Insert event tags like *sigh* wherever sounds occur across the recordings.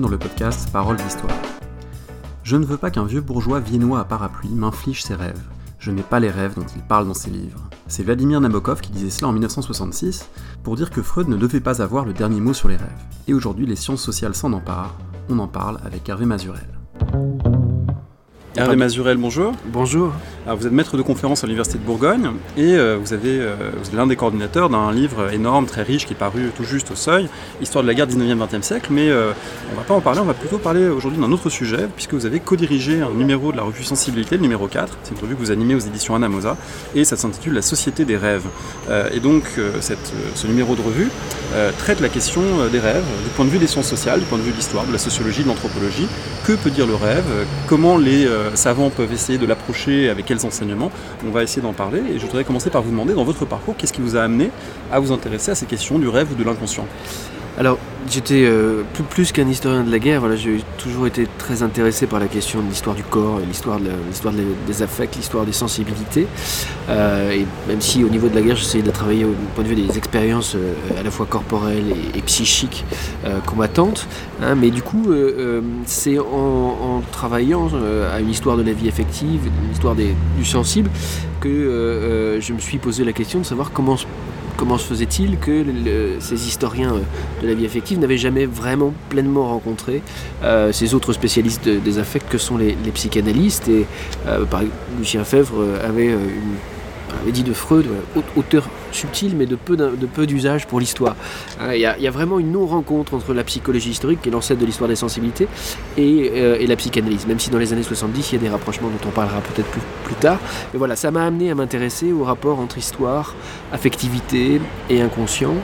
dans le podcast Parole d'Histoire. Je ne veux pas qu'un vieux bourgeois viennois à parapluie m'inflige ses rêves. Je n'ai pas les rêves dont il parle dans ses livres. C'est Vladimir Nabokov qui disait cela en 1966 pour dire que Freud ne devait pas avoir le dernier mot sur les rêves. Et aujourd'hui, les sciences sociales s'en emparent. On en parle avec Hervé Mazurel. Hervé Mazurel, bonjour. Bonjour. Alors, vous êtes maître de conférence à l'Université de Bourgogne et euh, vous, avez, euh, vous êtes l'un des coordinateurs d'un livre énorme, très riche, qui est paru tout juste au seuil, Histoire de la guerre 19e-20e siècle. Mais euh, on ne va pas en parler, on va plutôt parler aujourd'hui d'un autre sujet, puisque vous avez co-dirigé un numéro de la revue Sensibilité, le numéro 4. C'est une revue que vous animez aux éditions Anamosa et ça s'intitule La société des rêves. et donc, cette, ce numéro de revue traite la question des rêves du point de vue des sciences sociales, du point de vue de l'histoire, de la sociologie, de l'anthropologie. Que peut dire le rêve? Comment les savants peuvent essayer de l'approcher avec quels enseignements. On va essayer d'en parler et je voudrais commencer par vous demander dans votre parcours qu'est-ce qui vous a amené à vous intéresser à ces questions du rêve ou de l'inconscient? Alors, j'étais euh, plus, qu'un historien de la guerre, voilà, j'ai toujours été très intéressé par la question de l'histoire du corps, l'histoire de l'histoire des affects, l'histoire des sensibilités. Euh, et même si au niveau de la guerre, j'essayais de travailler au point de vue des expériences euh, à la fois corporelles et, psychiques combattantes. Hein, mais du coup, c'est en, en, travaillant à une histoire de la vie effective, une histoire des, du sensible, que je me suis posé la question de savoir comment comment se faisait-il que ces historiens euh, de la vie affective n'avaient jamais vraiment pleinement rencontré euh, ces autres spécialistes des affects que sont les, psychanalystes Et euh, par, Lucien Fèvre avait une avait dit de Freud, auteur subtil mais de peu, d'usage pour l'histoire. Hein, il y, a vraiment une non-rencontre entre la psychologie historique, qui est l'ancêtre de l'histoire des sensibilités, euh, et, la psychanalyse, même si dans les années 70, il y a des rapprochements dont on parlera peut-être plus, plus tard. Mais voilà, ça m'a amené à m'intéresser au rapport entre histoire, affectivité et inconscient.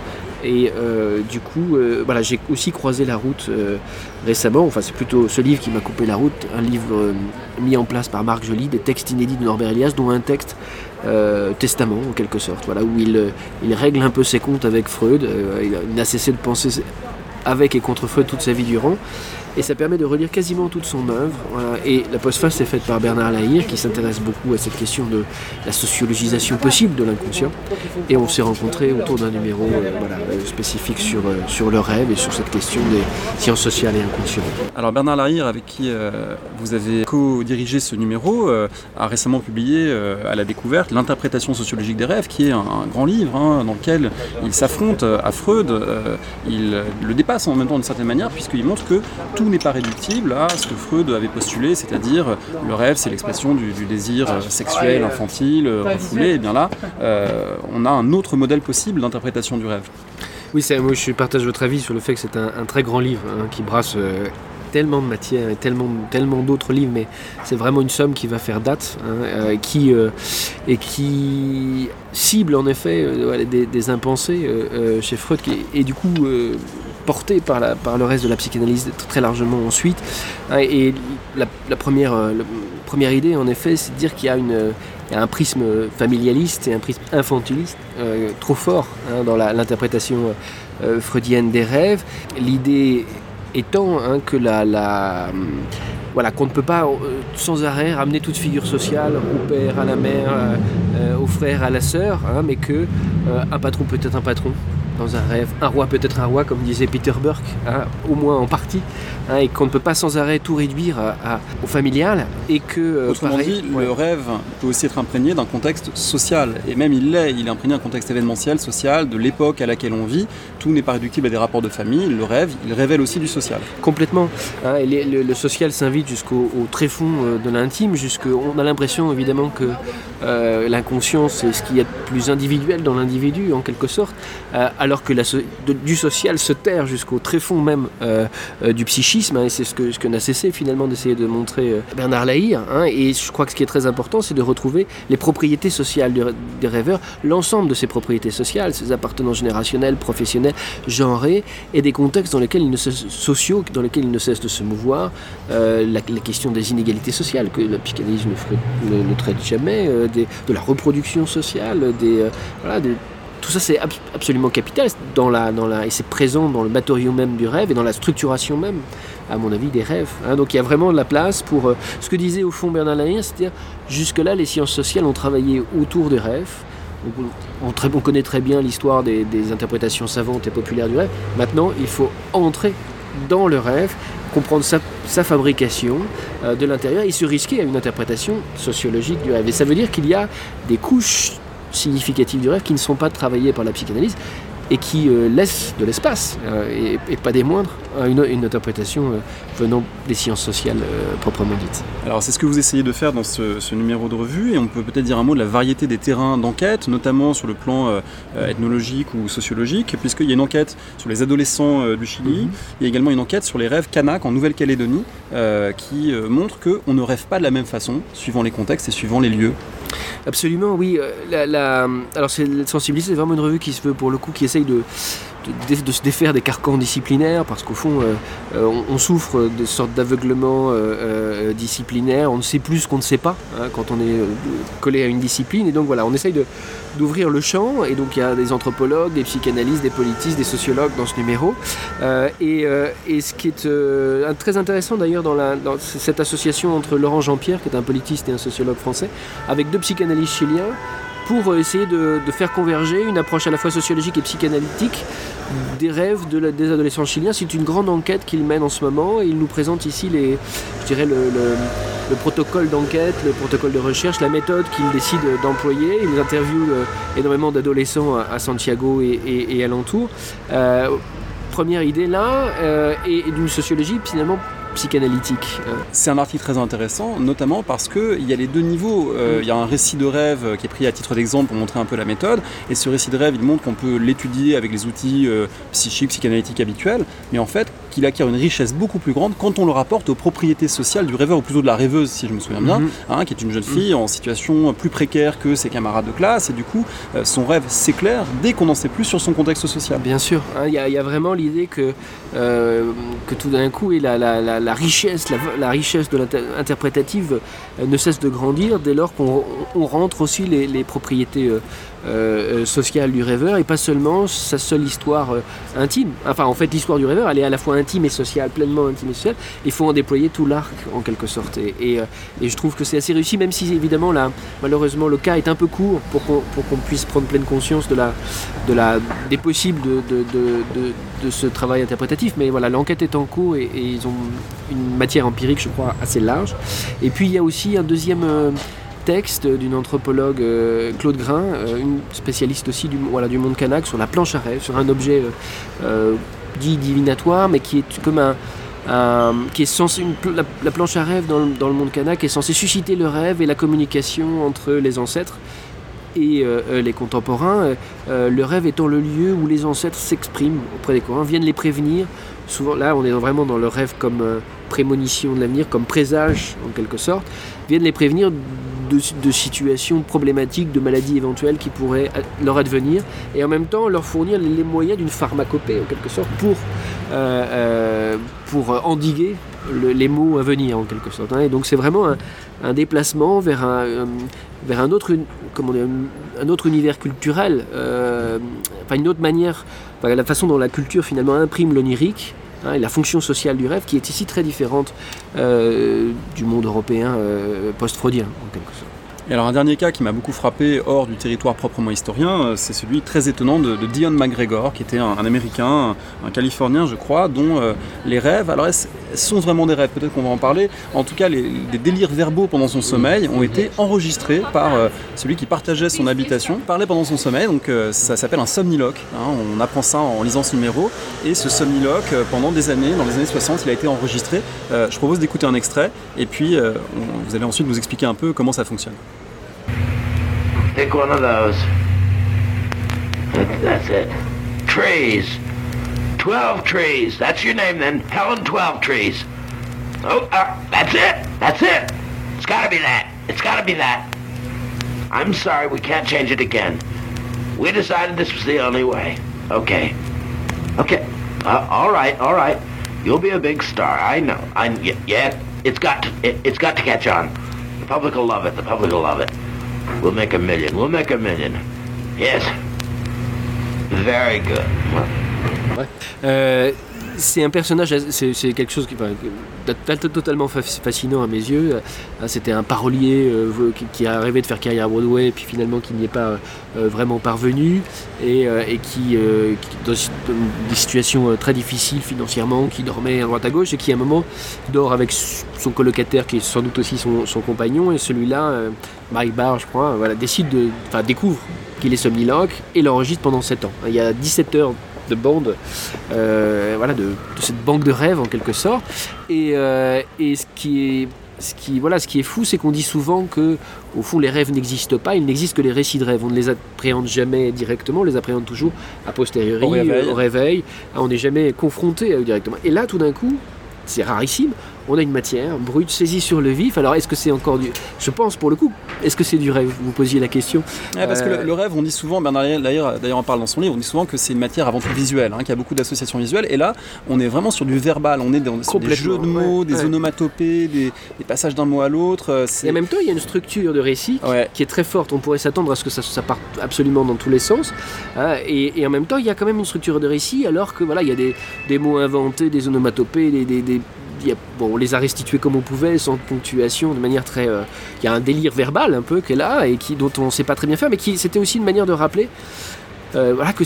Et euh, du coup, euh, voilà, j'ai aussi croisé la route récemment. Enfin, c'est plutôt ce livre qui m'a coupé la route, un livre mis en place par Marc Joly, des textes inédits de Norbert Elias, dont un texte euh, testament en quelque sorte, voilà, où il, euh, il, règle un peu ses comptes avec Freud. Euh, il n'a cessé de penser avec et contre Freud toute sa vie durant et ça permet de relire quasiment toute son œuvre. Et la postface est faite par Bernard Lahire, qui s'intéresse beaucoup à cette question de la sociologisation possible de l'inconscient. Et on s'est rencontrés autour d'un numéro euh, euh, spécifique sur, euh, sur le rêve et sur cette question des sciences sociales et inconscientes. Alors Bernard Lahire, avec qui vous avez co-dirigé ce numéro, a récemment publié à la découverte l'interprétation sociologique des rêves, qui est un, grand livre hein, dans lequel il s'affronte à Freud, il le dépasse en même temps d'une certaine manière, puisqu'il montre que tout n'est pas réductible à ce que Freud avait postulé, c'est-à-dire le rêve, c'est l'expression du, désir euh, sexuel, infantile, euh, refoulé. Et bien là, euh, on a un autre modèle possible d'interprétation du rêve. Oui, moi je partage votre avis sur le fait que c'est un, très grand livre hein, qui brasse tellement de matière et tellement, tellement d'autres livres, mais c'est vraiment une somme qui va faire date hein, qui, et qui cible en effet des, impensés chez Freud qui, et du coup porté par, le reste de la psychanalyse très largement ensuite. Hein, et la, première, euh, première idée, en effet, c'est de dire qu'il y a un prisme familialiste et un prisme infantiliste euh, trop fort hein, dans l'interprétation euh, freudienne des rêves. L'idée étant hein, que voilà, qu'on ne peut pas sans arrêt ramener toute figure sociale au père, à la mère, au frère, à la sœur, mais que un patron peut être un patron, dans un rêve. Un roi peut être un roi, comme disait Peter Burke, hein, au moins en partie, hein, et qu'on ne peut pas sans arrêt tout réduire au familial, et que... Euh, Autrement dit, le rêve peut aussi être imprégné d'un contexte social, et même il l'est, il est imprégné d'un contexte événementiel, social, de l'époque à laquelle on vit, tout n'est pas réductible à des rapports de famille, le rêve, il révèle aussi du social. Complètement, hein, et le, social s'invite jusqu'au tréfonds euh, de l'intime, on a l'impression évidemment que euh, l'inconscient c'est ce qui est plus individuel dans l'individu en quelque sorte, alors que du social se terre jusqu'au tréfonds même euh, euh, du psychisme, hein, et c'est ce que, n'a cessé finalement d'essayer de montrer euh, Bernard Lahire. Hein, et je crois que ce qui est très important, c'est de retrouver les propriétés sociales des rêveurs, l'ensemble de ces propriétés sociales, ces appartenances générationnelles, professionnelles, genrées, et des contextes dans lesquels ils ne sociaux dans lesquels ils ne cessent de se mouvoir. la, question des inégalités sociales que la psychanalyse ne, ne, traite jamais, de la reproduction sociale, des, voilà, des tout ça c'est absolument capital dans la, dans la, et c'est présent dans le matériau même du rêve et dans la structuration même, à mon avis, des rêves. Hein. Donc il y a vraiment de la place pour euh, ce que disait au fond Bernard Lahire, c'est-à-dire jusque-là les sciences sociales ont travaillé autour des rêves. On, on, connaît très bien l'histoire des, interprétations savantes et populaires du rêve. Maintenant, il faut entrer dans le rêve, comprendre sa, sa fabrication euh, de l'intérieur et se risquer à une interprétation sociologique du rêve. Et ça veut dire qu'il y a des couches significatives du rêve qui ne sont pas travaillées par la psychanalyse et qui euh, laissent de l'espace, euh, et, et pas des moindres, à une, une interprétation euh, venant des sciences sociales proprement dites. Alors c'est ce que vous essayez de faire dans ce, ce numéro de revue et on peut peut-être dire un mot de la variété des terrains d'enquête, notamment sur le plan ethnologique ou sociologique, puisqu'il y a une enquête sur les adolescents du Chili, Mhm. il y a également une enquête sur les rêves kanak en Nouvelle-Calédonie qui montre qu'on ne rêve pas de la même façon suivant les contextes et suivant les lieux. Absolument, oui. La, la- alors, c'est Sensibilité, c'est vraiment une revue qui se veut, pour le coup, qui de, se défaire des carcans disciplinaires, parce qu'au fond, euh, euh, on, souffre de sortes d'aveuglement euh, disciplinaire. On ne sait plus ce qu'on ne sait pas hein, quand on est collé à une discipline. Et donc, voilà, on essaye d'ouvrir le champ. Et donc, il y a des anthropologues, des psychanalystes, des politistes, des sociologues dans ce numéro. Et, et ce qui est très intéressant d'ailleurs dans, dans cette association entre Laurent Jean-Pierre, qui est un politiste et un sociologue français, avec deux psychanalystes chiliens, pour euh, essayer de, faire converger une approche à la fois sociologique et psychanalytique des rêves des adolescents chiliens. C'est une grande enquête qu'il mène en ce moment et il nous présente ici le, le- le protocole d'enquête, le protocole de recherche, la méthode qu'il décide d'employer. Il interviewe euh, énormément d'adolescents à, Santiago et, alentour. Euh, première idée là, et d'une sociologie finalement psychanalytique. Euh, C'est un article très intéressant, notamment parce qu'il y a les deux niveaux. Euh, Mm. Il y a un récit de rêve euh, qui est pris à titre d'exemple pour montrer un peu la méthode, et ce récit de rêve, il montre qu'on peut l'étudier avec les outils psychiques, psychanalytiques habituels, mais en fait qu'il acquiert une richesse beaucoup plus grande quand on le rapporte aux propriétés sociales du rêveur, ou plutôt de la rêveuse, si je me souviens bien, Mhm. hein, qui est une jeune fille en situation plus précaire que ses camarades de classe, et du coup, euh, son rêve s'éclaire dès qu'on n'en sait plus sur son contexte social. Bien sûr, hein, il y, a- il y a vraiment l'idée que, euh, que tout d'un coup, et la, la- la- la richesse, la, richesse de l'interprétative euh, ne cesse de grandir dès lors qu'on on rentre aussi les, les propriétés euh, euh, sociales du rêveur et pas seulement sa seule histoire euh, intime. Enfin, en fait, l'histoire du rêveur, elle est à la fois intime et sociale, pleinement intime et sociale. Il faut en déployer tout l'arc en quelque sorte. Et, et, euh, et je trouve que c'est assez réussi, même si évidemment, là, malheureusement, le cas est un peu court pour qu'on pour qu'on puisse prendre pleine conscience de la, de la, des possibles de, de, de, de- ce travail interprétatif. Mais voilà, l'enquête est en cours et, et ils ont une matière empirique, je crois, assez large. Et puis il y a aussi un deuxième euh, texte d'une anthropologue, euh, Claude Grain, euh, une spécialiste aussi du, voilà, du monde kanak, sur la planche à rêve, sur un objet euh, dit divinatoire, mais qui est comme un. qui est censé, une la, la planche à rêve dans le, dans le monde kanak est censée susciter le rêve et la communication entre les ancêtres et les contemporains, le rêve étant le lieu où les ancêtres s'expriment auprès des courants, viennent les prévenir. Souvent, là, on est vraiment dans le rêve comme prémonition de l'avenir, comme présage en quelque sorte, viennent les prévenir de, situations problématiques, de maladies éventuelles qui pourraient leur advenir, et en même temps leur fournir les, moyens d'une pharmacopée en quelque sorte pour, euh, euh, pour endiguer le- les maux à venir en quelque sorte. hein. Et donc c'est vraiment un, déplacement vers un, vers un autre, un- autre univers culturel, euh, une autre manière, la façon dont la culture finalement imprime l'onirique. Hein, et la fonction sociale du rêve qui est ici très différente euh, du monde européen euh, post-freudien en quelque sorte. Et alors un dernier cas qui m'a beaucoup frappé hors du territoire proprement historien, euh, c'est celui très étonnant de, Dion McGregor, qui était un, Américain, un, Californien je crois, dont euh, les rêves, alors sont vraiment des rêves, peut-être qu'on va en parler, en tout cas les, délires verbaux pendant son sommeil ont été enregistrés par euh, celui qui partageait son habitation, parlait pendant son sommeil, donc ça s'appelle un somniloque, hein, on apprend ça en lisant ce numéro, et ce somniloque, pendant des années, dans les années 60, il a été enregistré. Je propose d'écouter un extrait, et puis vous allez ensuite nous expliquer un peu comment ça fonctionne. Pick one of those. That's it. Trees. Twelve trees. That's your name then. Helen Twelve Trees. Oh, uh, that's it. That's it. It's gotta be that. It's gotta be that. I'm sorry, we can't change it again. We decided this was the only way. Okay. Okay. Uh, all right, all right. You'll be a big star. I know. I yeah. It's got to. It, it's got to catch on. The public will love it. The public will love it. We'll make a million. We'll make a million. Yes. Very good. Euh, c'est un personnage, c'est quelque chose qui enfin, totalement fa- fascinant à mes yeux. Euh, C'était un parolier euh, qui, a rêvé de faire carrière à Broadway, puis finalement qui n'y est pas euh, vraiment parvenu, et, qui, dans des situations très difficiles financièrement, qui dormait à droite à gauche, et qui à un moment dort avec son colocataire, qui est sans doute aussi son, compagnon, et celui-là, Mike Barr, je crois, décide de, découvre qu'il est somniloque et l'enregistre pendant 7 ans. Il y a 17 heures de bande, euh, voilà, de, de cette banque de rêves en quelque sorte. Et, euh, et ce qui est ce qui, voilà, ce qui est fou, c'est qu'on dit souvent que, au fond, les rêves n'existent pas, il n'existe que les récits de rêves. On ne les appréhende jamais directement, on les appréhende toujours a posteriori, Au réveil. euh, au réveil. Ah, On n'est jamais confronté à eux directement. Et là, tout d'un coup, c'est rarissime, on a une matière brute saisie sur le vif. Alors, est-ce que c'est encore du. Je pense, pour le coup, est-ce que c'est du rêve? Vous posiez la question. Ouais, parce que Euh, le, le rêve, on dit souvent, Bernard d'ailleurs en parle dans son livre, on dit souvent que c'est une matière avant tout visuelle, hein, qu'il y a beaucoup d'associations visuelles. Et là, on est vraiment sur du verbal, on est dans, sur des jeux de mots, ouais, des ouais. onomatopées, des, des passages d'un mot à l'autre. euh, Et en même temps, il y a une structure de récit qui est très forte. On pourrait s'attendre à ce que ça, ça parte absolument dans tous les sens. hein, et, et en même temps, il y a quand même une structure de récit, alors que voilà, il y a des, des mots inventés, des onomatopées, des, des- on les a restitués comme on pouvait, sans ponctuation, de manière très. euh, il y a un délire verbal un peu qui est là et qui, dont on ne sait pas très bien faire, mais qui c'était aussi une manière de rappeler. euh, voilà que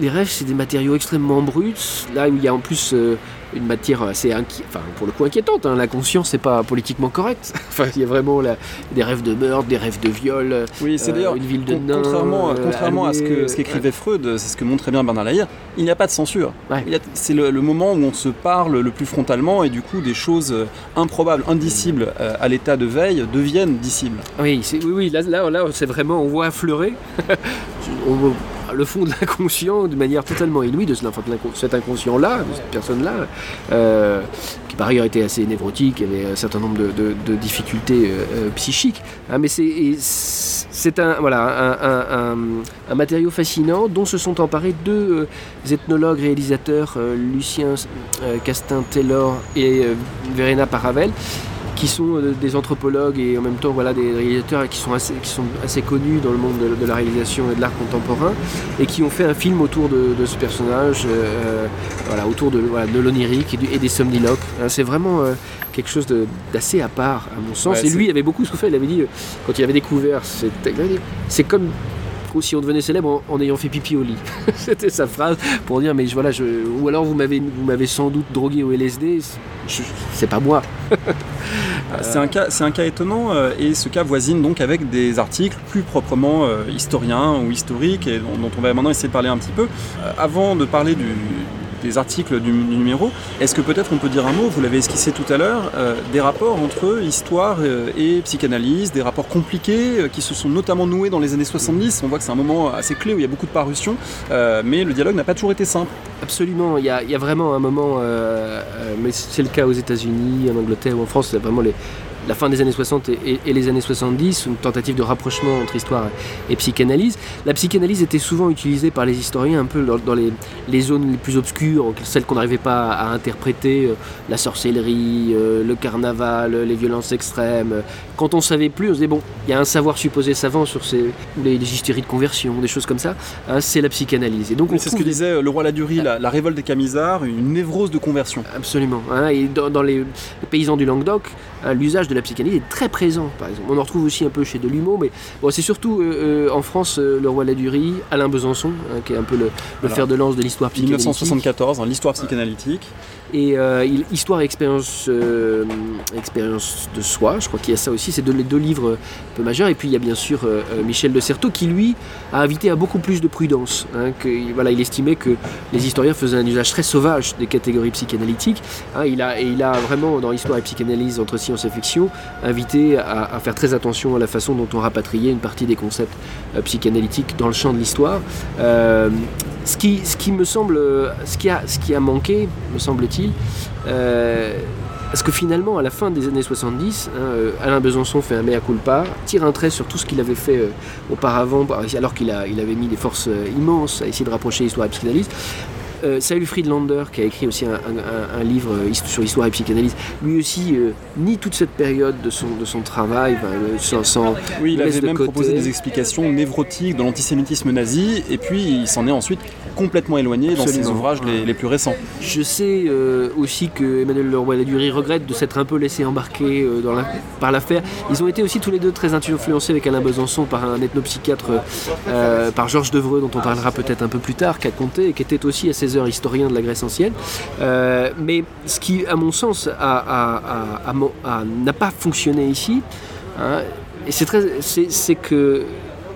les rêves c'est des matériaux extrêmement bruts là où il y a en plus euh, une matière assez inqui- enfin pour le coup inquiétante hein. la conscience c'est pas politiquement correct *laughs* enfin il y a vraiment la- des rêves de meurtre des rêves de viol Oui, c'est euh, d'ailleurs. une ville de nains, contrairement, euh, contrairement à ce que- ce qu'écrivait Freud, c'est ce que montrait bien Bernard Lahire, il n'y a pas de censure. Ouais. A- C'est le, le moment où on se parle le plus frontalement et du coup des choses euh, improbables, indicibles euh, à l'état de veille deviennent dissibles. Oui, oui, oui, là, là, là c'est vraiment, on voit affleurer *laughs* on le fond de l'inconscient de manière totalement inouïe de cet inconscient-là, de cette personne-là, euh, qui par ailleurs était assez névrotique, avait un certain nombre de, difficultés euh, euh, psychiques. hein, mais c'est un, matériau fascinant dont se sont emparés deux euh, ethnologues réalisateurs, Lucien Castin-Taylor et Verena Paravel, qui sont euh, des anthropologues et en même temps voilà, des réalisateurs qui sont assez, qui sont assez connus dans le monde de, de la réalisation et de l'art contemporain et qui ont fait un film autour de, de ce personnage, euh, voilà, autour de, voilà, de l'onirique et, et des somniloques. Hein, C'est vraiment euh, quelque chose d'assez à part à mon sens. Ouais, et lui il avait beaucoup souffert, il avait dit, euh, quand il avait découvert, c'est comme si on devenait célèbre en, ayant fait pipi au lit. *laughs* C'était sa phrase pour dire mais voilà je, ou alors vous m'avez vous m'avez sans doute drogué au LSD, c'est pas moi. *laughs* C'est un, cas- c'est un cas étonnant euh, et ce cas voisine donc avec des articles plus proprement euh, historiens ou historiques et dont, on va maintenant essayer de parler un petit peu. Euh, avant de parler du- des articles du, numéro, est-ce que peut-être on peut dire un mot, vous l'avez esquissé tout à l'heure, euh, des rapports entre histoire euh, et psychanalyse, des rapports compliqués euh, qui se sont notamment noués dans les années 70. On voit que c'est un moment assez clé où il y a beaucoup de parutions, mais le dialogue n'a pas toujours été simple. Absolument, il y a, vraiment un moment, mais c'est le cas aux États-Unis, en Angleterre ou en France, c'est vraiment les, la fin des années 60 et, les années 70, une tentative de rapprochement entre histoire et psychanalyse. La psychanalyse était souvent utilisée par les historiens un peu dans, dans les, les zones les plus obscures, celles qu'on n'arrivait pas à interpréter, euh, la sorcellerie, euh, le carnaval, les violences extrêmes. Quand on savait plus, on se disait bon, il y a un savoir supposé savant sur ces, les, les hystéries de conversion, des choses comme ça. hein, c'est la psychanalyse. Et donc on C'est ce que disait euh, le roi Ladurie, la, la révolte des camisards, une névrose de conversion. Absolument. hein, et dans, les paysans du Languedoc, hein, l'usage de la psychanalyse est très présent, par exemple. On en retrouve aussi un peu chez Delumeau, mais bon, c'est surtout euh, euh, en France euh, le roi Ladurie, Alain Besançon, hein, qui est un peu le, le Alors, fer de lance de l'histoire psychanalytique. 1974, hein, l'histoire psychanalytique. Et euh, il- Histoire et expérience, euh, expérience de soi, je crois qu'il y a ça aussi, c'est deux, les deux livres un peu majeurs. Et puis il y a bien sûr euh, euh, Michel de Certeau qui, lui, a invité à beaucoup plus de prudence. hein, que, voilà, il estimait que les historiens faisaient un usage très sauvage des catégories psychanalytiques. il, a, et il a vraiment, dans Histoire et psychanalyse entre science et fiction, invité à, faire très attention à la façon dont on rapatriait une partie des concepts euh, psychanalytiques dans le champ de l'histoire. Euh, ce qui, ce qui me semble, ce qui a, ce qui a manqué, me semble-t-il, euh, parce que finalement, à la fin des années 70, hein, Alain Besançon fait un mea culpa, tire un trait sur tout ce qu'il avait fait auparavant, alors qu'il il avait mis des forces immenses à essayer de rapprocher l'histoire et la psychanalyse. Euh, Saül Friedlander, qui a écrit aussi un, livre euh, sur l'histoire et psychanalyse, lui aussi euh, nie toute cette période de son, de son travail, sans, Oui, il avait même proposé des explications névrotiques de l'antisémitisme nazi, et puis il s'en est ensuite complètement éloigné dans ses ouvrages les, plus récents. Je sais aussi que Emmanuel Leroy-Ladurie regrette de s'être un peu laissé embarquer dans la, par l'affaire. Ils ont été aussi tous les deux très influencés avec Alain Besançon par un ethnopsychiatre, par Georges Devreux, dont on parlera peut-être un peu plus tard, qui a compté et qui était aussi à ses heures historien de la Grèce ancienne. Euh, mais ce qui, à mon sens, n'a pas fonctionné ici, hein, c'est que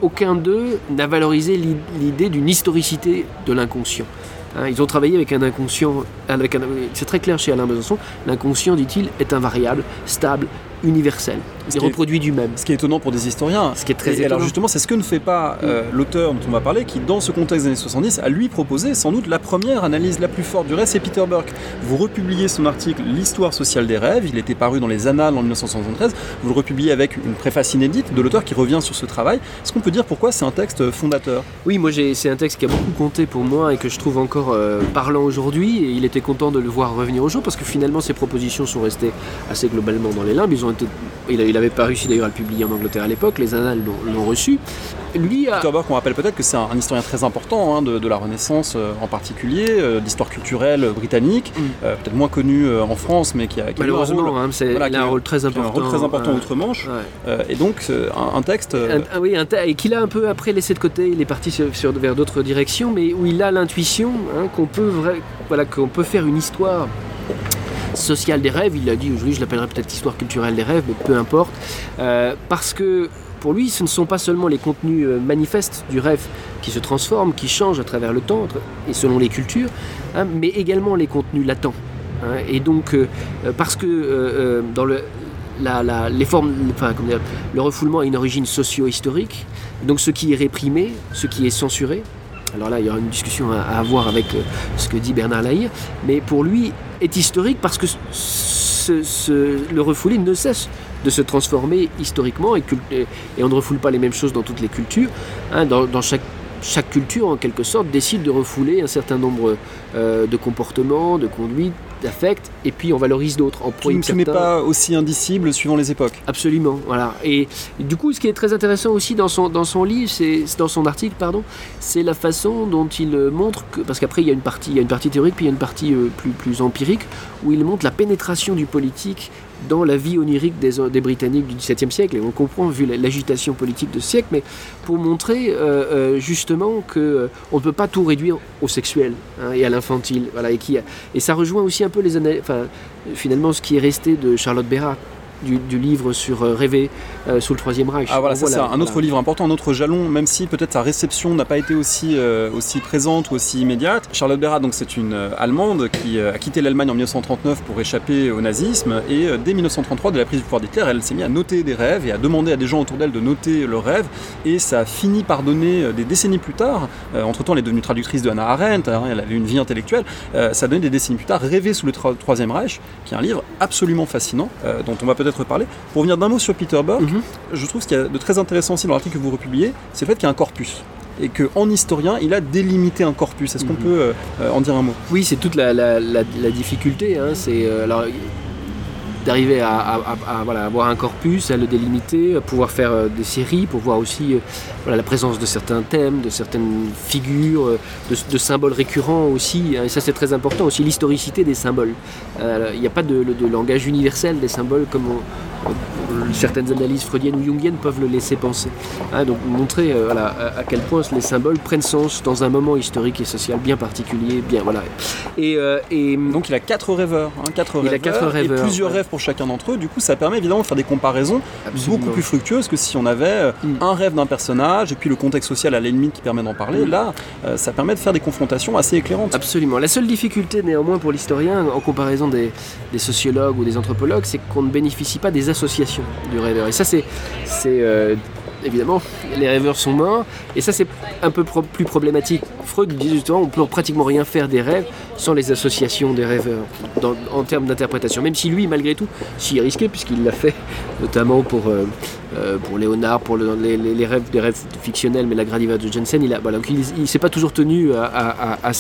aucun d'eux n'a valorisé l'idée d'une historicité de l'inconscient. Hein, ils ont travaillé avec un inconscient, c'est très clair chez Alain Besançon, l'inconscient, dit-il, est invariable, stable, universel. Il reproduit du même. Ce qui est étonnant pour des historiens. Ce qui est très et alors justement, c'est ce que ne fait pas euh, mm. l'auteur dont on va parler, qui dans ce contexte des années 70 a lui proposé sans doute la première analyse la plus forte du reste, c'est Peter Burke. Vous republiez son article L'histoire sociale des rêves, il était paru dans les Annales en 1973, vous le republiez avec une préface inédite de l'auteur qui revient sur ce travail. Est-ce qu'on peut dire pourquoi c'est un texte fondateur? Oui, moi c'est un texte qui a beaucoup compté pour moi et que je trouve encore euh, parlant aujourd'hui et il était content de le voir revenir au jour parce que finalement ses propositions sont restées assez globalement dans les limbes, ils ont été il, il avait pas réussi d'ailleurs à le publier en Angleterre à l'époque, les annales l'ont reçu. Lui a... Peter Burke, on rappelle peut-être que c'est un, historien très important hein, de, la Renaissance euh, en particulier, euh, d'histoire culturelle britannique, mm. euh, peut-être moins connu en France, mais qui a, Malheureusement, un, rôle, hein, il a un rôle très important. Un rôle très important outre-Manche. et donc, un, texte. oui, et qu'il a un peu après laissé de côté, il est parti sur, vers d'autres directions, mais où il a l'intuition hein, qu'on peut, voilà, qu'on peut faire une histoire sociale des rêves, il a dit aujourd'hui je l'appellerais peut-être histoire culturelle des rêves, mais peu importe, euh, parce que pour lui ce ne sont pas seulement les contenus euh, manifestes du rêve qui se transforment, qui changent à travers le temps et selon les cultures, hein, mais également les contenus latents. Hein. et donc euh, parce que dans le, les formes, enfin, le refoulement a une origine socio-historique, donc ce qui est réprimé, ce qui est censuré, alors là, il y aura une discussion à, avoir avec ce que dit Bernard Lahire, mais pour lui, est historique parce que le refoulé ne cesse de se transformer historiquement et, on ne refoule pas les mêmes choses dans toutes les cultures. Hein. dans, chaque, chaque, culture, en quelque sorte, décide de refouler un certain nombre euh, de comportements, de conduites, d'affect, et puis on valorise d'autres. En Tout ne n'est pas aussi indicible suivant les époques. Absolument, voilà. Et, du coup, ce qui est très intéressant aussi dans son, dans son livre, c'est dans son article, pardon, c'est la façon dont il montre que, parce qu'après il y a une partie, il y a une partie théorique, puis il y a une partie euh, plus, plus empirique, où il montre la pénétration du politique dans la vie onirique des, Britanniques du XVIIe siècle, et on comprend vu l'agitation politique de ce siècle, mais pour montrer euh, euh, justement que on ne peut pas tout réduire au sexuel hein, et à l'infantile, voilà, et ça rejoint aussi un peu les enfin, finalement ce qui est resté de Charlotte Bérat du, livre sur euh, Rêver euh, sous le Troisième Reich. Ah voilà, c'est un autre livre important, un autre jalon, même si peut-être sa réception n'a pas été aussi, euh, aussi présente ou aussi immédiate. Charlotte Bérat, donc c'est une Allemande qui a quitté l'Allemagne en 1939 pour échapper au nazisme et dès 1933, de la prise du pouvoir d'Hitler, elle s'est mise à noter des rêves et à demander à des gens autour d'elle de noter leurs rêves et ça a fini par donner des décennies plus tard, entre-temps elle est devenue traductrice de Hannah Arendt, hein, elle avait une vie intellectuelle, ça a donné des décennies plus tard Rêver sous le Troisième Reich, qui est un livre absolument fascinant, dont on va peut-être parler. Pour revenir d'un mot sur Peter Burke, mhm. je trouve ce qu'il y a de très intéressant aussi dans l'article que vous republiez, c'est le fait qu'il y a un corpus et qu'en historien, il a délimité un corpus. Est-ce qu'on mhm. peut euh, en dire un mot? Oui, c'est toute la, difficulté. Hein. c'est euh, alors d'arriver à, avoir un corpus, à le délimiter, à pouvoir faire euh, des séries, pour voir aussi voilà, la présence de certains thèmes, de certaines figures, de, symboles récurrents aussi. Hein. et ça, c'est très important aussi, l'historicité des symboles. Il n'y a pas de, de, langage universel des symboles comme on, certaines analyses freudiennes ou jungiennes peuvent le laisser penser. Hein, donc montrer euh, voilà, à, quel point les symboles prennent sens dans un moment historique et social bien particulier. Bien, voilà. et, euh, et, donc il a quatre rêveurs, hein, quatre il rêveurs, a quatre rêveurs et plusieurs rêves pour chacun d'entre eux. Du coup, ça permet évidemment de faire des comparaisons beaucoup plus fructueuses que si on avait euh, mm. un rêve d'un personnage et puis le contexte social à limite qui permet d'en parler. Mm. Là, ça permet de faire des confrontations assez éclairantes. Absolument. La seule difficulté néanmoins pour l'historien, en comparaison des, des sociologues ou des anthropologues, c'est qu'on ne bénéficie pas des associations du rêveur. Et ça, c'est euh, évidemment, les rêveurs sont morts, et ça c'est un peu plus problématique. Freud dit justement, on peut pratiquement rien faire des rêves sans les associations des rêveurs, en termes d'interprétation. Même si lui, malgré tout, s'y risqué, puisqu'il l'a fait, notamment pour, euh, euh, pour Léonard, pour les, rêves, des rêves fictionnels, mais la Gradiva de Jensen, il ne il, s'est pas toujours tenu à, à, à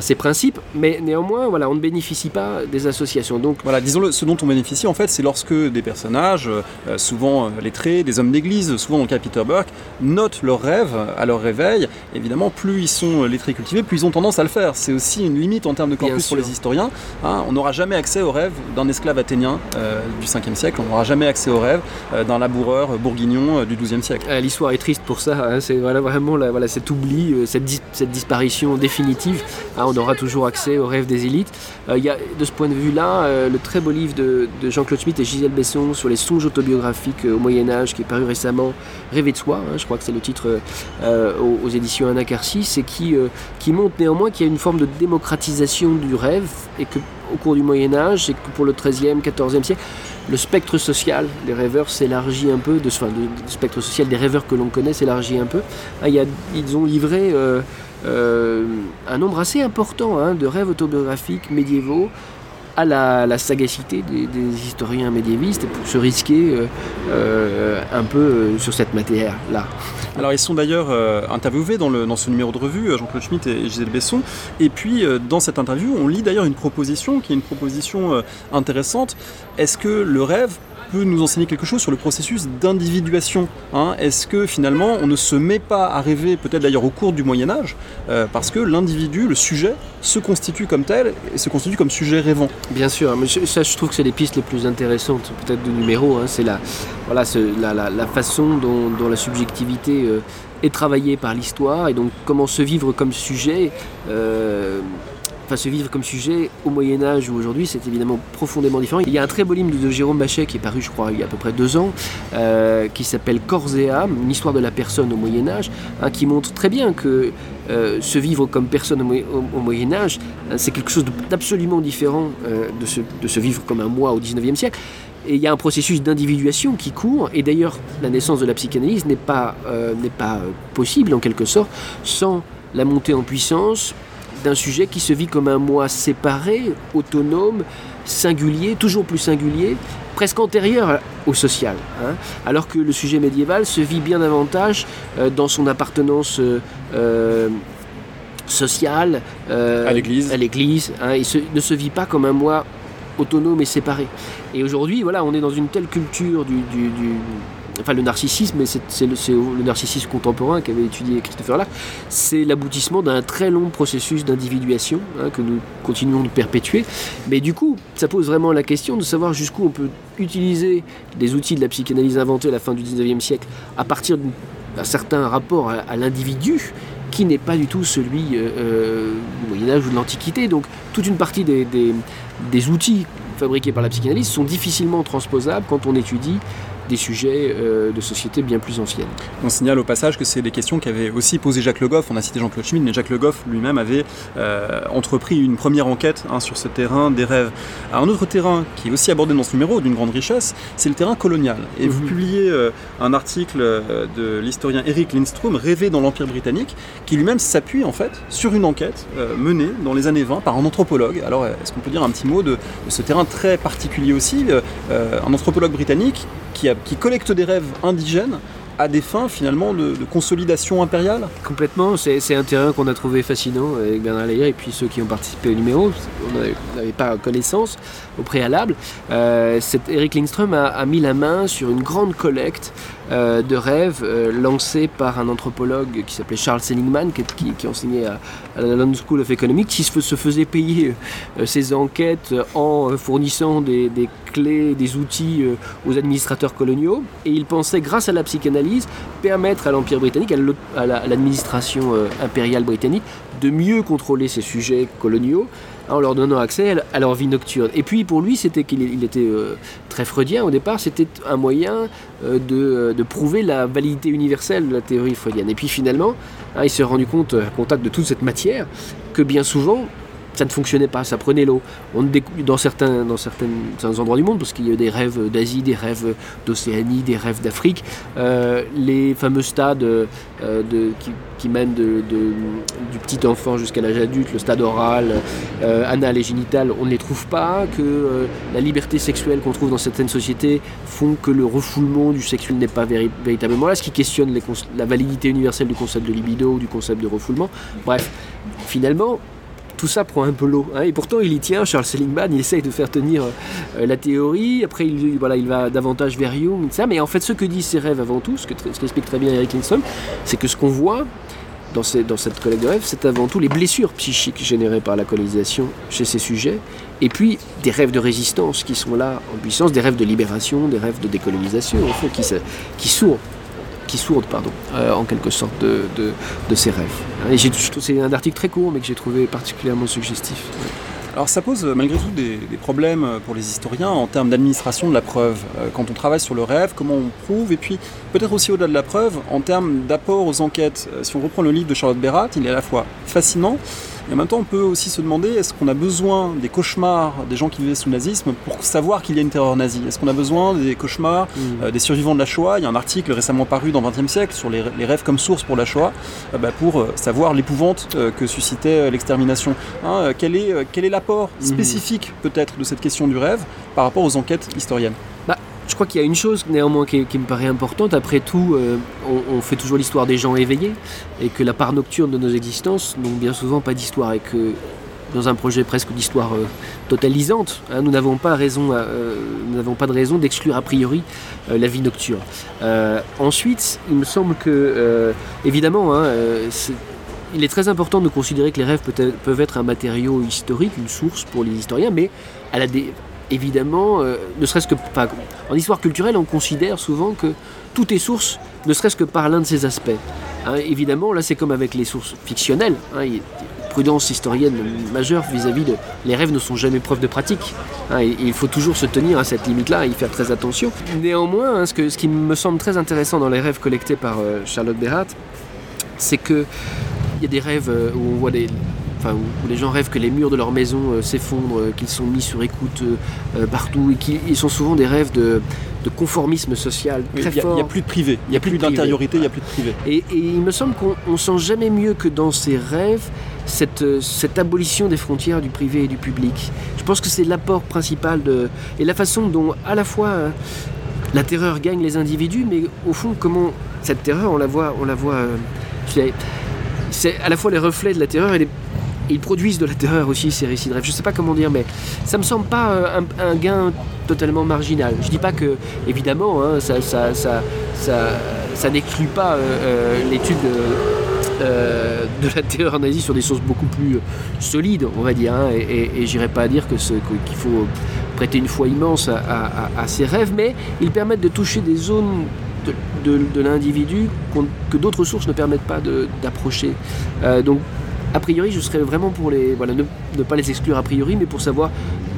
ces principes, mais néanmoins, voilà, on ne bénéficie pas des associations. Donc, Voilà, disons-le, ce dont on bénéficie en fait, c'est lorsque des personnages, euh, souvent euh, lettrés, des hommes d'église, souvent cas de Peter Burke, notent leurs rêves à leur réveil. Évidemment, plus ils sont euh, lettrés et cultivés, plus ils ont tendance à le faire. C'est aussi une limite en termes de corpus Bien pour les historiens. hein. on n'aura jamais accès aux rêves d'un esclave athénien euh, du 5e siècle, on n'aura jamais accès aux rêves d'un laboureur bourguignon du 12e siècle. L'histoire est triste pour ça, hein, c'est voilà, vraiment la- voilà, cet oubli, cette, dis- cette disparition définitive. hein, on aura toujours accès aux rêves des élites. Euh, y a de ce point de vue-là euh, le très beau livre de, de Jean-Claude Schmitt et Gisèle Besson sur les songes autobiographiques euh, au Moyen-Âge qui est paru récemment, Rêver de soi, hein, je crois que c'est le titre aux, éditions Anacarsis, et qui, qui montre néanmoins qu'il y a une forme de démocratisation du rêve et que au cours du Moyen-Âge et que pour le 13e, 14e siècle, le spectre social des rêveurs s'élargit un peu, enfin, du spectre social des rêveurs que l'on connaît s'élargit un peu. Ah, ils ont livré euh, un nombre assez important hein, de rêves autobiographiques médiévaux à la, sagacité des, historiens médiévistes pour se risquer euh, euh, un peu sur cette matière-là. Alors ils sont d'ailleurs interviewés dans, dans ce numéro de revue, Jean-Claude Schmitt et Gisèle Besson. Et puis dans cette interview, on lit d'ailleurs une proposition qui est une proposition intéressante. Est-ce que le rêve peut nous enseigner quelque chose sur le processus d'individuation hein? Est-ce que finalement on ne se met pas à rêver, peut-être d'ailleurs au cours du Moyen Âge, euh, parce que l'individu, le sujet, se constitue comme tel et se constitue comme sujet rêvant? Bien sûr, mais je- ça je trouve que c'est les pistes les plus intéressantes peut-être du numéro. hein. c'est la, voilà, la, façon dont, la subjectivité euh, est travaillée par l'histoire et donc comment se vivre comme sujet. euh, se vivre comme sujet au Moyen Âge ou aujourd'hui, c'est évidemment profondément différent. Il y a un très beau livre de Jérôme Bachet qui est paru, je crois, il y a à peu près deux ans, euh, qui s'appelle Corps et âme, une histoire de la personne au Moyen Âge, hein, qui montre très bien que euh, se vivre comme personne au, Moyen- Âge, hein, c'est quelque chose d'absolument différent euh, de, se, de se vivre comme un moi au 19e siècle. Et il y a un processus d'individuation qui court, et d'ailleurs la naissance de la psychanalyse n'est pas, euh, pas possible en quelque sorte sans la montée en puissance d'un sujet qui se vit comme un moi séparé, autonome, singulier, toujours plus singulier, presque antérieur au social. hein. alors que le sujet médiéval se vit bien davantage euh, dans son appartenance euh, euh, sociale, euh, À l'Église. à l'église, hein, se- ne se vit pas comme un moi autonome et séparé. Et aujourd'hui, voilà, on est dans une telle culture du, du- du- enfin le narcissisme, mais c'est le, narcissisme contemporain qu'avait étudié Christopher Lack, c'est l'aboutissement d'un très long processus d'individuation hein, que nous continuons de perpétuer. Mais du coup, ça pose vraiment la question de savoir jusqu'où on peut utiliser les outils de la psychanalyse inventés à la fin du 19e siècle à partir d'un certain rapport à, l'individu qui n'est pas du tout celui euh, euh, du Moyen-Âge ou de l'Antiquité. Donc toute une partie des- des outils fabriqués par la psychanalyse sont difficilement transposables quand on étudie des sujets euh, de société bien plus anciennes. On signale au passage que c'est des questions qu'avait aussi posé Jacques Le Goff. On a cité Jean-Claude Schmitt, mais Jacques Le Goff lui-même avait euh, entrepris une première enquête hein, sur ce terrain des rêves. Alors, un autre terrain qui est aussi abordé dans ce numéro d'une grande richesse, c'est le terrain colonial. Et vous Mhm. publiez euh, un article de l'historien Eric Lindstrom, Rêver dans l'Empire britannique, qui lui-même s'appuie en fait sur une enquête menée dans les années 20 par un anthropologue. Alors, est-ce qu'on peut dire un petit mot de, de ce terrain très particulier aussi Un anthropologue britannique qui, a- qui collecte des rêves indigènes à des fins finalement de, consolidation impériale Complètement, c'est un terrain qu'on a trouvé fascinant avec Bernard Layer et puis ceux qui ont participé au numéro, on n'avait- pas connaissance au préalable. Euh, Eric Lindström a, a mis la main sur une grande collecte euh, de rêves euh, lancée par un anthropologue qui s'appelait Charles Seligman, qui, enseignait à, la London School of Economics, qui se, faisait payer euh, ses enquêtes en fournissant des, clés, des outils aux administrateurs coloniaux. Et il pensait, grâce à la psychanalyse, permettre à l'Empire britannique, à l'administration impériale britannique, de mieux contrôler ces sujets coloniaux hein, en leur donnant accès à leur vie nocturne. Et puis pour lui, c'était qu'il il était euh, très freudien au départ, c'était un moyen euh, de, euh, de prouver la validité universelle de la théorie freudienne. Et puis finalement, hein, il s'est rendu compte, à contact de toute cette matière, que bien souvent, ça ne fonctionnait pas, ça prenait l'eau. On dans certains, dans certains, certains endroits du monde, parce qu'il y a des rêves d'Asie, des rêves d'Océanie, des rêves d'Afrique, euh, les fameux stades euh, qui, mènent du petit enfant jusqu'à l'âge adulte, le stade oral, euh, anal et génital, on ne les trouve pas, que euh, la liberté sexuelle qu'on trouve dans certaines sociétés font que le refoulement du sexuel n'est pas véri- véritablement là, ce qui questionne la validité universelle du concept de libido ou du concept de refoulement. Bref, finalement, tout ça prend un peu l'eau. hein. et pourtant, il y tient. Charles Seligman, il essaye de faire tenir euh, la théorie. Après, il, voilà, il va davantage vers Jung, ça. Mais en fait, ce que disent ses rêves avant tout, ce que ce qu'explique très bien Eric Lindstrom, c'est que ce qu'on voit dans, cette collecte de rêves, c'est avant tout les blessures psychiques générées par la colonisation chez ces sujets, et puis des rêves de résistance qui sont là en puissance, des rêves de libération, des rêves de décolonisation, au fond, qui, qui sourdent, qui sourdent pardon, euh, en quelque sorte de, de, ces rêves. Et j'ai- c'est un article très court, mais que j'ai trouvé particulièrement suggestif. Alors ça pose malgré tout des, problèmes pour les historiens en termes d'administration de la preuve. Euh, Quand on travaille sur le rêve, comment on prouve, et puis peut-être aussi au-delà de la preuve, en termes d'apport aux enquêtes. Euh, Si on reprend le livre de Charlotte Berrat, il est à la fois fascinant, et en même temps on peut aussi se demander est-ce qu'on a besoin des cauchemars des gens qui vivaient sous le nazisme pour savoir qu'il y a une terreur nazie? Est-ce qu'on a besoin des cauchemars euh, des survivants de la Shoah? Il y a un article récemment paru dans 20e siècle sur les, les rêves comme source pour la Shoah, euh, bah, pour euh, savoir l'épouvante que suscitait l'extermination. Hein, quel est, quel est l'apport Mhm. spécifique peut-être de cette question du rêve par rapport aux enquêtes historiennes? Je crois qu'il y a une chose néanmoins qui, me paraît importante. Après tout, euh, on, fait toujours l'histoire des gens éveillés et que la part nocturne de nos existences n'ont bien souvent pas d'histoire et que dans un projet presque d'histoire euh, totalisante, hein, nous n'avons pas euh, pas de raison d'exclure a priori la vie nocturne. Ensuite, il me semble que évidemment, hein, il est très important de considérer que les rêves peuvent être un matériau historique, une source pour les historiens, mais à la dé- évidemment, euh, ne serait-ce que pas. En histoire culturelle, on considère souvent que tout est source, ne serait-ce que par l'un de ces aspects. Hein, évidemment, là, c'est comme avec les sources fictionnelles. hein, prudence historienne majeure vis-à-vis de. Les rêves ne sont jamais preuve de pratique. hein, il faut toujours se tenir à cette limite-là et y faire très attention. Néanmoins, ce, qui me semble très intéressant dans les rêves collectés par euh, Charlotte Berrat, c'est que il y a des rêves euh, où on voit des, enfin, où, où les gens rêvent que les murs de leur maison euh, s'effondrent, euh, qu'ils sont mis sur écoute euh, partout, et qu'ils sont souvent des rêves de, de conformisme social très Il n'y a, fort. il y a plus de privé, il n'y a plus d'intériorité, il n'y a plus de privé. Et, et il me semble qu'on on sent jamais mieux que dans ces rêves cette, cette abolition des frontières du privé et du public. Je pense que c'est l'apport principal de, et la façon dont à la fois la terreur gagne les individus, mais au fond comment cette terreur on la voit, on la voit. c'est à la fois les reflets de la terreur et les ils produisent de la terreur aussi ces récits de rêve. Je sais pas comment dire, mais ça me semble pas euh, un, gain totalement marginal. Je dis pas que, évidemment, hein, ça, n'exclut pas euh, euh, l'étude de, la terreur nazie sur des sources beaucoup plus solides, on va dire. hein, et et, et pas à dire que qu'il faut prêter une foi immense à, ces rêves, mais ils permettent de toucher des zones de, l'individu que d'autres sources ne permettent pas d'approcher. Donc a priori, je serais vraiment pour les. Voilà, ne, ne pas les exclure a priori, mais pour savoir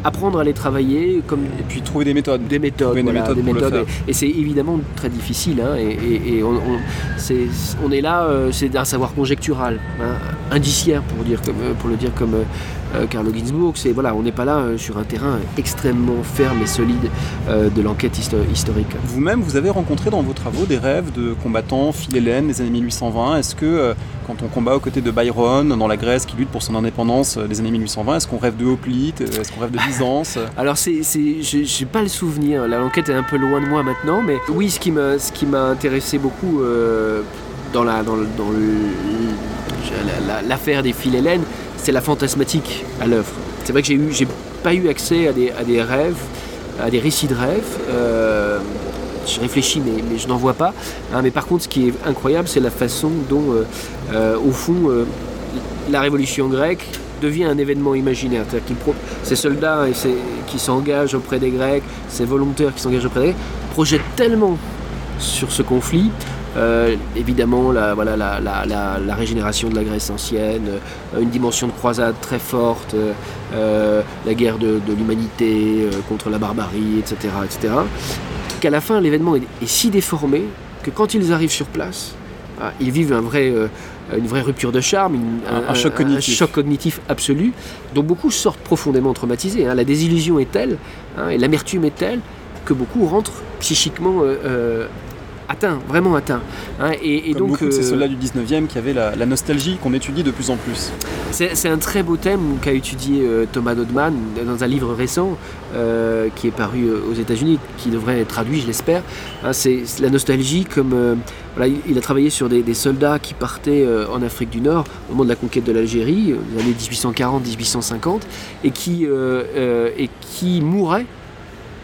apprendre à les travailler comme Et puis trouver des méthodes. des méthodes. Voilà, des. Et, et c'est évidemment très difficile. hein, et et- et on, on- c'est- on est là, euh, c'est un savoir conjectural, hein, indiciaire pour, dire comme, euh, pour le dire comme euh, Carlo Ginzburg. C'est, voilà, on n'est pas là euh, sur un terrain extrêmement ferme et solide euh, de l'enquête histo- historique. Vous-même, vous avez rencontré dans vos travaux des rêves de combattants philhellènes des années 1820. Est-ce que, euh, quand on combat aux côtés de Byron, dans la Grèce qui lutte pour son indépendance euh, des années 1820, est-ce qu'on rêve de Hoplite Euh, Est-ce qu'on rêve de *laughs* Byzance? Alors c'est, j'ai pas le souvenir. L'enquête est un peu loin de moi maintenant, mais oui, ce qui m'a, ce qui m'a intéressé beaucoup euh, dans la, dans, l'affaire des fils Hélène, c'est la fantasmatique à l'œuvre. C'est vrai que j'ai pas eu accès à des, rêves, à des récits de rêves. Euh, je réfléchis, mais, je n'en vois pas. hein. mais par contre, ce qui est incroyable, c'est la façon dont, euh, euh, au fond, la révolution grecque devient un événement imaginaire. Ces soldats qui s'engagent auprès des Grecs, ces volontaires qui s'engagent auprès des Grecs, projettent tellement sur ce conflit. Euh, évidemment, la, voilà, la, la- la- la régénération de la Grèce ancienne, euh, une dimension de croisade très forte, euh, la guerre de, de l'humanité contre la barbarie, etc., etc., qu'à la fin, l'événement est, est si déformé que quand ils arrivent sur place, ah, ils vivent un vrai, une vraie rupture de charme, une- Un- un choc cognitif. choc cognitif absolu, dont beaucoup sortent profondément traumatisés. hein. La désillusion est telle, hein, et l'amertume est telle, que beaucoup rentrent psychiquement euh, atteint, vraiment atteint. Hein. et, et, donc, c'est ceux-là du 19e qui avaient la, nostalgie qu'on étudie de plus en plus. C'est un très beau thème qu'a étudié Thomas Dodman dans un livre récent qui est paru aux États-Unis, qui devrait être traduit, je l'espère. Hein, c'est la nostalgie comme voilà, il, a travaillé sur des, soldats qui partaient en Afrique du Nord au moment de la conquête de l'Algérie, les années 1840-1850, et qui, et qui mouraient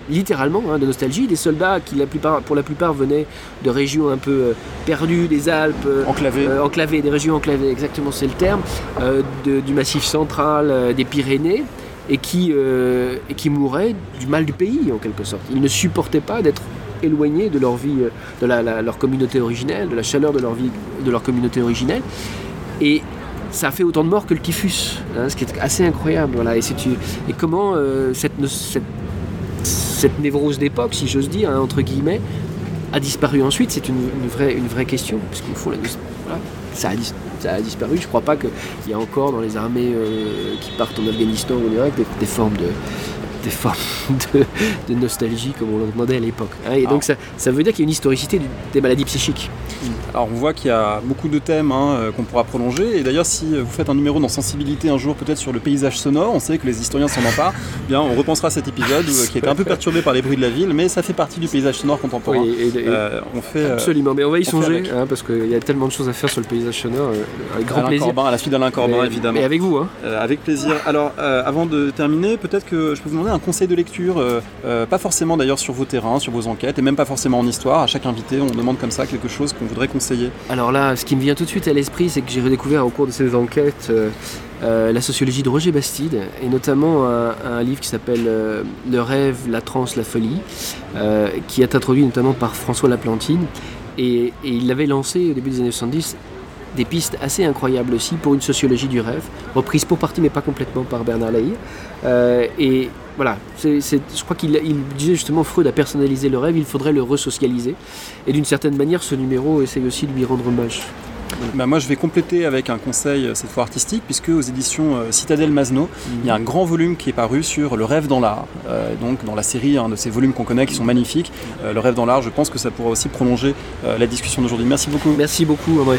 littéralement hein, de nostalgie, des soldats qui la plupart, pour la plupart venaient de régions un peu euh, perdues, des Alpes, euh, enclavées. Euh, enclavées, des régions enclavées, exactement c'est le terme, du massif central, des Pyrénées, et qui, et qui mouraient du mal du pays en quelque sorte. Ils ne supportaient pas d'être éloignés de leur vie, de leur communauté originelle, de la chaleur de leur vie, de leur communauté originelle. Et ça a fait autant de morts que le typhus, hein, ce qui est assez incroyable. Voilà. Et, et comment cette, cette cette névrose d'époque, si j'ose dire, hein, entre guillemets, a disparu ensuite, c'est une, vraie, question. Parce qu'il faut ça, a, ça a disparu. Je ne crois pas qu'il y a encore dans les armées euh, qui partent en Afghanistan ou en Irak des formes de, des formes *laughs* de, nostalgie comme on le demandait à l'époque. Hein. et donc ça, ça, veut dire qu'il y a une historicité des maladies psychiques. Alors on voit qu'il y a beaucoup de thèmes hein, euh, qu'on pourra prolonger. Et d'ailleurs si vous faites un numéro dans Sensibilité un jour peut-être sur le paysage sonore, on sait que les historiens s'en emparent, eh *laughs* bien on repensera cet épisode euh, qui était un peu perturbé par les bruits de la ville, mais ça fait partie du paysage sonore contemporain. Euh, on fait, absolument, mais on va y songer hein, parce qu'il y a tellement de choses à faire sur le paysage sonore. avec grand Alain plaisir. Corbin, à la suite d'Alain Corbin évidemment. Et avec vous. avec plaisir. Alors avant de terminer, peut-être que je peux vous demander un conseil de lecture, euh, euh, pas forcément d'ailleurs sur vos terrains, sur vos enquêtes, et même pas forcément en histoire. À chaque invité, on demande comme ça quelque chose qu'on voudrait conseiller. Alors là, ce qui me vient tout de suite à l'esprit, c'est que j'ai redécouvert au cours de ces enquêtes euh, la sociologie de Roger Bastide, et notamment un, livre qui s'appelle Le rêve, la transe, la folie, qui est introduit notamment par François Laplantine. Et, il l'avait lancé au début des années 70 des pistes assez incroyables aussi pour une sociologie du rêve, reprise pour partie mais pas complètement par Bernard Lahire. Et voilà, je crois qu'il disait justement Freud a personnalisé le rêve, il faudrait le resocialiser. Et d'une certaine manière, ce numéro essaye aussi de lui rendre hommage. Bah moi, je vais compléter avec un conseil, euh, cette fois artistique, puisque aux éditions euh, Citadel Masno, il y a un grand volume qui est paru sur le rêve dans l'art. donc, dans la série de ces volumes qu'on connaît qui sont magnifiques, le rêve dans l'art, je pense que ça pourra aussi prolonger la discussion d'aujourd'hui. Merci beaucoup. Merci beaucoup, André.